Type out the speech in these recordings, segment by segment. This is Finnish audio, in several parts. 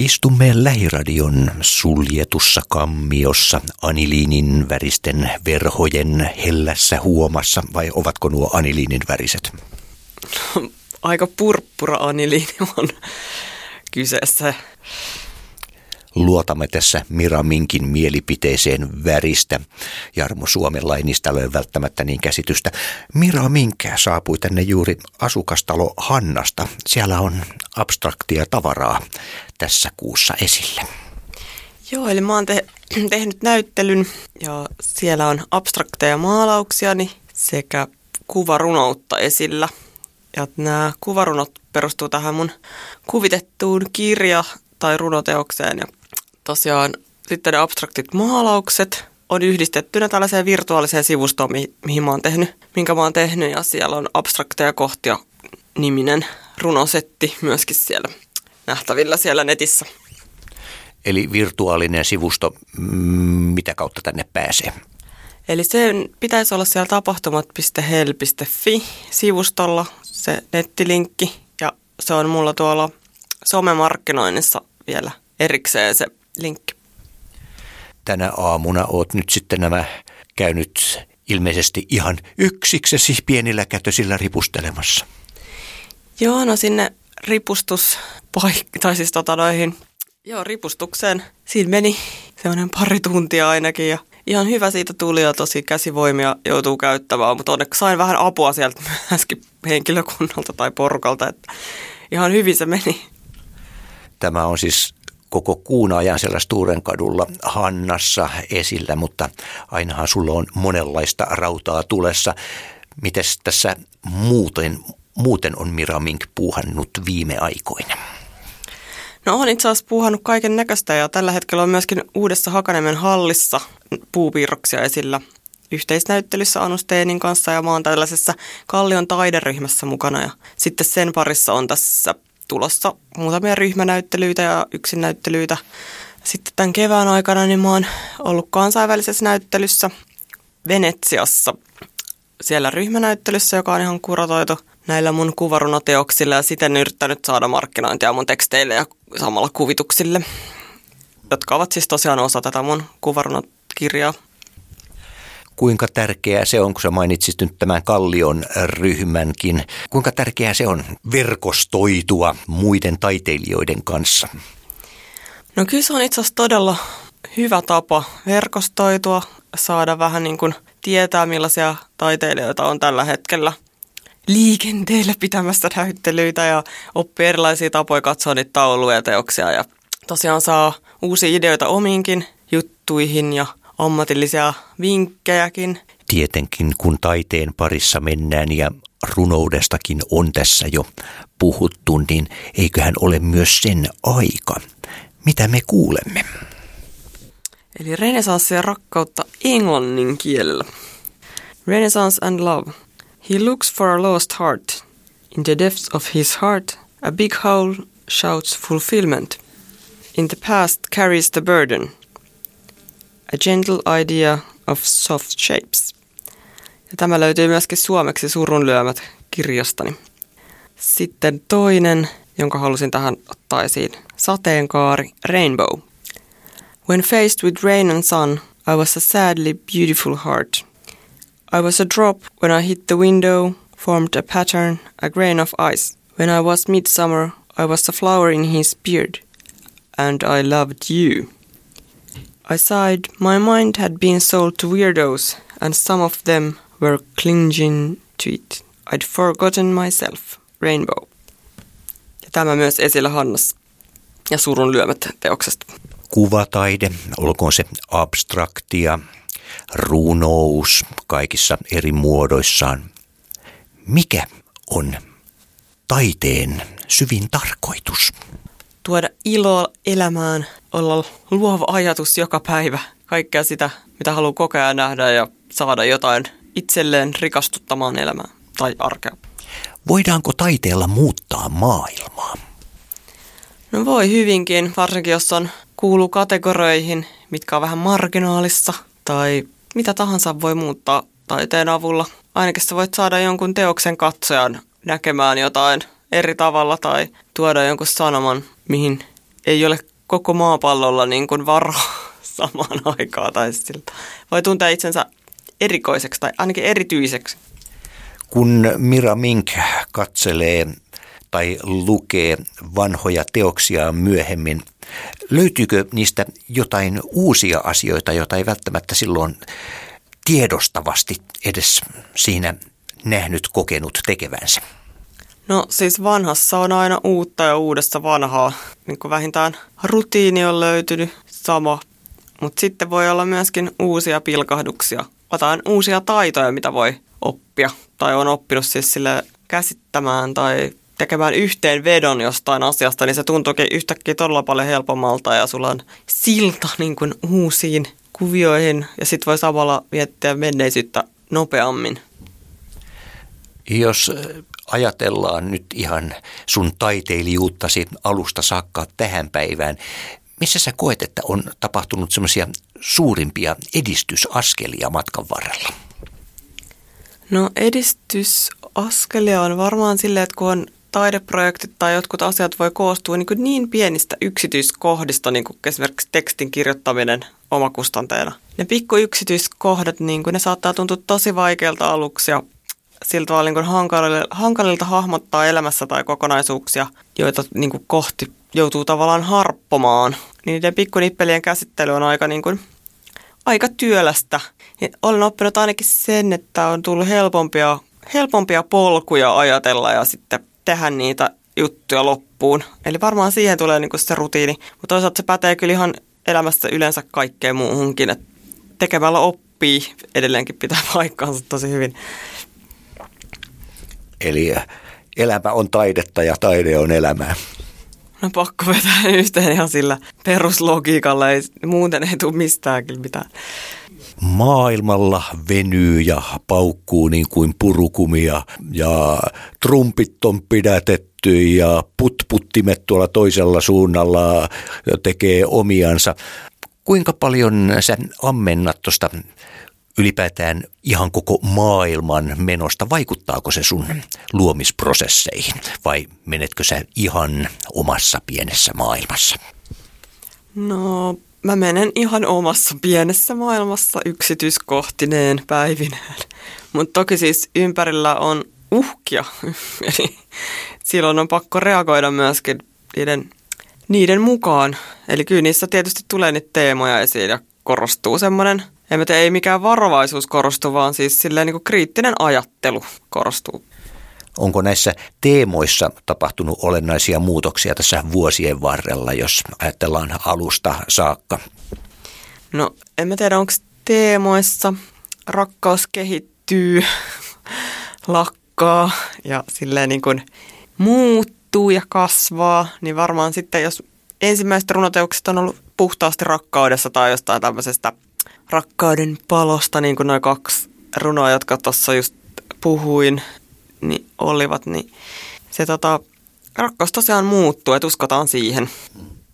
Istumme lähiradion suljetussa kammiossa aniliinin väristen verhojen hellässä huomassa, vai ovatko nuo aniliinin väriset? Aika purppura aniliini on kyseessä. Luotamme tässä Mira Minkin mielipiteeseen väristä. Jarmo Suomenlainista ei ole välttämättä niin käsitystä. Mira Minkä saapui tänne juuri asukastalo Hannasta. Siellä on abstraktia tavaraa tässä kuussa esillä. Joo, eli mä oon te- tehnyt näyttelyn ja siellä on abstrakteja maalauksiani sekä kuvarunoutta esillä. Ja nämä kuvarunot perustuu tähän mun kuvitettuun kirja- tai runoteokseen. Ja tosiaan sitten ne abstraktit maalaukset on yhdistettynä tällaiseen virtuaaliseen sivustoon, mi- mihin mä oon tehnyt, minkä mä oon tehnyt. Ja siellä on abstrakteja kohtia niminen runosetti myöskin siellä nähtävillä siellä netissä. Eli virtuaalinen sivusto, mm, mitä kautta tänne pääsee? Eli sen pitäisi olla siellä tapahtumat.hel.fi sivustolla se nettilinkki ja se on mulla tuolla somemarkkinoinnissa vielä erikseen se linkki. Tänä aamuna oot nyt sitten nämä käynyt ilmeisesti ihan yksiksesi pienillä kätösillä ripustelemassa. Joo, no sinne ripustuspaik- tai siis tota noihin, joo, ripustukseen. Siinä meni semmoinen pari tuntia ainakin ja ihan hyvä siitä tuli ja tosi käsivoimia joutuu käyttämään, mutta onneksi sain vähän apua sieltä myöskin henkilökunnalta tai porukalta, että ihan hyvin se meni. Tämä on siis koko kuun ajan siellä Sturenkadulla Hannassa esillä, mutta ainahan sulla on monenlaista rautaa tulessa. Mites tässä muuten, muuten on Mira Mink puuhannut viime aikoina? No on itse asiassa puuhannut kaiken näköistä ja tällä hetkellä on myöskin uudessa Hakaniemen hallissa puupiirroksia esillä yhteisnäyttelyssä Anu Steenin kanssa ja mä oon tällaisessa Kallion taideryhmässä mukana ja sitten sen parissa on tässä tulossa muutamia ryhmänäyttelyitä ja yksinäyttelyitä. Sitten tämän kevään aikana niin mä oon ollut kansainvälisessä näyttelyssä Venetsiassa siellä ryhmänäyttelyssä, joka on ihan kuratoitu näillä mun kuvarunoteoksilla ja siten yrittänyt saada markkinointia mun teksteille ja samalla kuvituksille, jotka ovat siis tosiaan osa tätä mun kuvarunokirjaa. Kuinka tärkeää se on, kun sä mainitsit nyt tämän Kallion ryhmänkin, kuinka tärkeää se on verkostoitua muiden taiteilijoiden kanssa? No kyllä se on itse asiassa todella hyvä tapa verkostoitua, saada vähän niin kuin tietää millaisia taiteilijoita on tällä hetkellä liikenteellä pitämässä näyttelyitä ja oppii erilaisia tapoja katsoa niitä tauluja ja teoksia ja tosiaan saa uusia ideoita omiinkin juttuihin ja ammatillisia vinkkejäkin. Tietenkin kun taiteen parissa mennään ja runoudestakin on tässä jo puhuttu, niin eiköhän ole myös sen aika. Mitä me kuulemme? Eli renesanssia rakkautta englannin kielellä. Renaissance and love. He looks for a lost heart. In the depths of his heart, a big hole shouts fulfillment. In the past carries the burden. A gentle idea of soft shapes. Ja tämä löytyy myöskin suomeksi surunlyömät kirjastani. Sitten toinen, jonka halusin tähän ottaa esiin. Sateenkaari, Rainbow. When faced with rain and sun, I was a sadly beautiful heart. I was a drop when I hit the window, formed a pattern, a grain of ice. When I was midsummer, I was a flower in his beard, and I loved you. I sighed. My mind had been sold to weirdos, and some of them were clinging to it. I'd forgotten myself. Rainbow. Ja tämä myös esillä Hannassa ja surun lyömät teoksesta. Kuvataide, olkoon se abstraktia, runous kaikissa eri muodoissaan. Mikä on taiteen syvin tarkoitus? Tuoda iloa elämään, olla luova ajatus joka päivä. Kaikkea sitä, mitä haluaa kokea ja nähdä ja saada jotain itselleen rikastuttamaan elämää tai arkea. Voidaanko taiteella muuttaa maailmaa? No voi hyvinkin, varsinkin jos on kuuluu kategorioihin, mitkä on vähän marginaalissa tai mitä tahansa voi muuttaa taiteen avulla. Ainakin sä voit saada jonkun teoksen katsojan näkemään jotain eri tavalla tai tuoda jonkun sanoman, mihin ei ole koko maapallolla niin kuin varaa samaan aikaan tai siltä. Voi tuntea itsensä erikoiseksi tai ainakin erityiseksi. Kun Mira Mink katselee tai lukee vanhoja teoksia myöhemmin, löytyykö niistä jotain uusia asioita, joita ei välttämättä silloin tiedostavasti edes siinä nähnyt, kokenut tekevänsä? No siis vanhassa on aina uutta ja uudessa vanhaa. Niin kuin vähintään rutiini on löytynyt sama, mutta sitten voi olla myöskin uusia pilkahduksia. Otan uusia taitoja, mitä voi oppia. Tai on oppinut siis sille käsittämään tai tekemään yhteen vedon jostain asiasta, niin se tuntuukin yhtäkkiä todella paljon helpommalta ja sulla on silta niin kuin uusiin kuvioihin ja sitten voi samalla miettiä menneisyyttä nopeammin. Jos ajatellaan nyt ihan sun taiteilijuuttasi alusta saakka tähän päivään, missä sä koet, että on tapahtunut semmoisia suurimpia edistysaskelia matkan varrella? No edistysaskelia on varmaan silleen, että kun on taideprojektit tai jotkut asiat voi koostua niin, niin pienistä yksityiskohdista, niin kuin esimerkiksi tekstin kirjoittaminen omakustanteena. Ne pikku yksityiskohdat, niin kuin ne saattaa tuntua tosi vaikealta aluksi ja siltä tavalla niin hankalilta, hankalilta hahmottaa elämässä tai kokonaisuuksia, joita niin kuin kohti joutuu tavallaan harppomaan. Niin niiden pikkunippelien käsittely on aika, niin kuin, aika työlästä. Ja olen oppinut ainakin sen, että on tullut helpompia, helpompia polkuja ajatella ja sitten tehdä niitä juttuja loppuun. Eli varmaan siihen tulee niin kuin se rutiini. Mutta toisaalta se pätee kyllä ihan elämässä yleensä kaikkeen muuhunkin. että tekemällä oppii edelleenkin pitää paikkaansa tosi hyvin. Eli elämä on taidetta ja taide on elämää. No pakko vetää yhteen ihan sillä peruslogiikalla, ei, muuten ei tule mistään kyllä mitään. Maailmalla venyy ja paukkuu niin kuin purukumia ja trumpit on pidätetty ja putputtimet tuolla toisella suunnalla tekee omiansa. Kuinka paljon sä ammennat tuosta ylipäätään ihan koko maailman menosta, vaikuttaako se sun luomisprosesseihin vai menetkö sä ihan omassa pienessä maailmassa? No, mä menen ihan omassa pienessä maailmassa yksityiskohtineen päivineen. Mutta toki siis ympärillä on uhkia, eli silloin on pakko reagoida myöskin niiden, niiden mukaan. Eli kyllä niissä tietysti tulee niitä teemoja esiin ja korostuu semmoinen – en mä tiedä, ei mikään varovaisuus korostu, vaan siis silleen niin kuin kriittinen ajattelu korostuu. Onko näissä teemoissa tapahtunut olennaisia muutoksia tässä vuosien varrella, jos ajatellaan alusta saakka? No en mä tiedä, onko teemoissa rakkaus kehittyy, lakkaa ja silleen niin kuin muuttuu ja kasvaa, niin varmaan sitten jos ensimmäiset runoteokset on ollut puhtaasti rakkaudessa tai jostain tämmöisestä – rakkauden palosta, niin kuin noin kaksi runoa, jotka tuossa just puhuin, niin olivat, niin se tota, rakkaus tosiaan muuttuu, että uskotaan siihen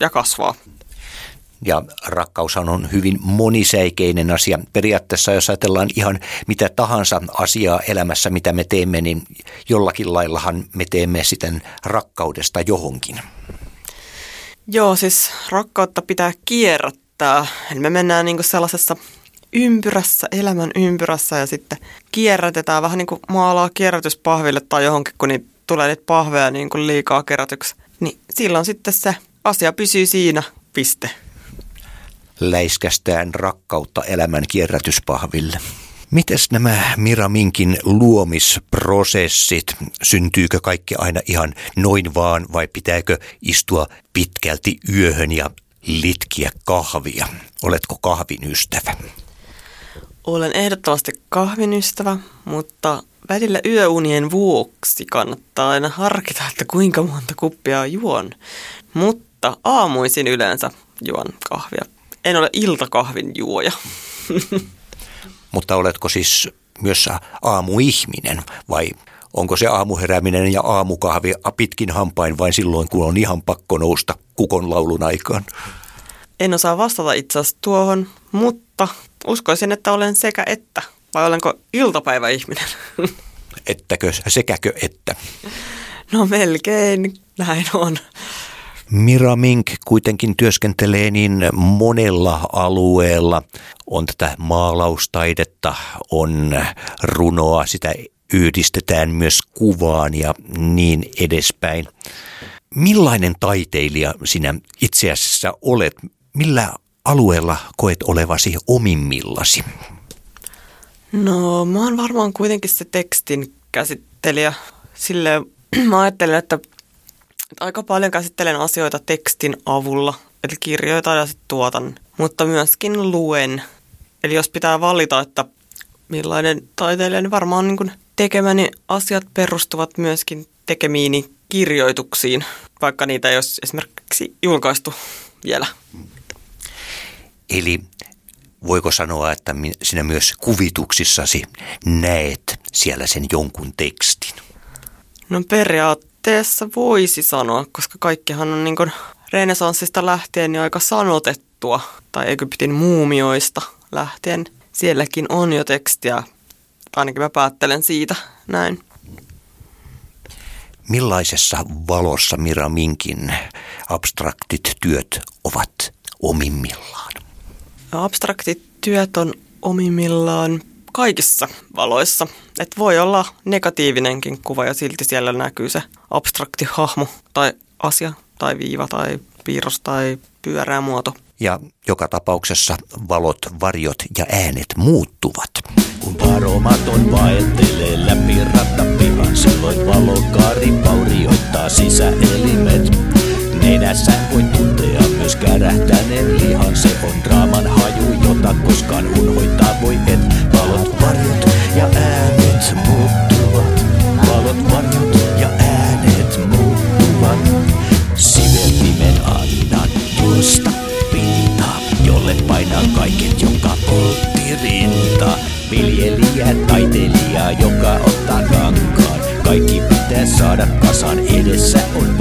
ja kasvaa. Ja rakkaushan on hyvin monisäikeinen asia. Periaatteessa jos ajatellaan ihan mitä tahansa asiaa elämässä, mitä me teemme, niin jollakin laillahan me teemme sitten rakkaudesta johonkin. Joo, siis rakkautta pitää kierrättää Eli me mennään niin sellaisessa ympyrässä, elämän ympyrässä ja sitten kierrätetään vähän niin kuin maalaa kierrätyspahville tai johonkin, kun niin tulee niitä pahveja niin kuin liikaa kerätyksi. Niin silloin sitten se asia pysyy siinä, piste. Läiskästään rakkautta elämän kierrätyspahville. Mites nämä Miraminkin luomisprosessit, syntyykö kaikki aina ihan noin vaan vai pitääkö istua pitkälti yöhön ja litkiä kahvia. Oletko kahvin ystävä? Olen ehdottomasti kahvin ystävä, mutta välillä yöunien vuoksi kannattaa aina harkita, että kuinka monta kuppia juon. Mutta aamuisin yleensä juon kahvia. En ole iltakahvin juoja. Mutta oletko siis myös aamuihminen vai onko se aamuherääminen ja aamukahvi pitkin hampain vain silloin, kun on ihan pakko nousta kukon laulun aikaan? En osaa vastata itse asiassa tuohon, mutta uskoisin, että olen sekä että. Vai olenko iltapäiväihminen? Ettäkö, sekäkö että? No melkein näin on. Mira Mink kuitenkin työskentelee niin monella alueella. On tätä maalaustaidetta, on runoa, sitä yhdistetään myös kuvaan ja niin edespäin. Millainen taiteilija sinä itse asiassa olet? Millä alueella koet olevasi omimmillasi? No mä oon varmaan kuitenkin se tekstin käsittelijä. Sille mä ajattelen, että, aika paljon käsittelen asioita tekstin avulla. Eli kirjoitan ja sitten tuotan, mutta myöskin luen. Eli jos pitää valita, että millainen taiteilija, niin varmaan niin tekemäni asiat perustuvat myöskin tekemiini kirjoituksiin, vaikka niitä ei ole esimerkiksi julkaistu vielä. Eli voiko sanoa, että sinä myös kuvituksissasi näet siellä sen jonkun tekstin? No periaatteessa voisi sanoa, koska kaikkihan on niin renesanssista lähtien niin aika sanotettua, tai Egyptin muumioista lähtien. Sielläkin on jo tekstiä, ainakin mä päättelen siitä näin. Millaisessa valossa Mira Minkin abstraktit työt ovat omimmillaan? Abstraktit työt on omimmillaan kaikissa valoissa. Et voi olla negatiivinenkin kuva ja silti siellä näkyy se abstrakti hahmo tai asia tai viiva tai piirros tai pyörää muoto. Ja joka tapauksessa valot, varjot ja äänet muuttuvat. Kun varomaton vaeltelee läpi rattapihan, silloin valokaari vaurioittaa sisäelimet. Nenässä voi tuntea myös kärähtäneen lihan, se on draaman haju, jota koskaan unhoittaa voi et. Valot, varjot ja äänet muuttuvat, valot, varjot ja äänet muuttuvat. Siveltimen annan tuosta pintaa, jolle painaa kaiken, joka poltti rinta. Viljelijä, taiteilija, joka ottaa kankaan. Kaikki pitää saada kasan, edessä on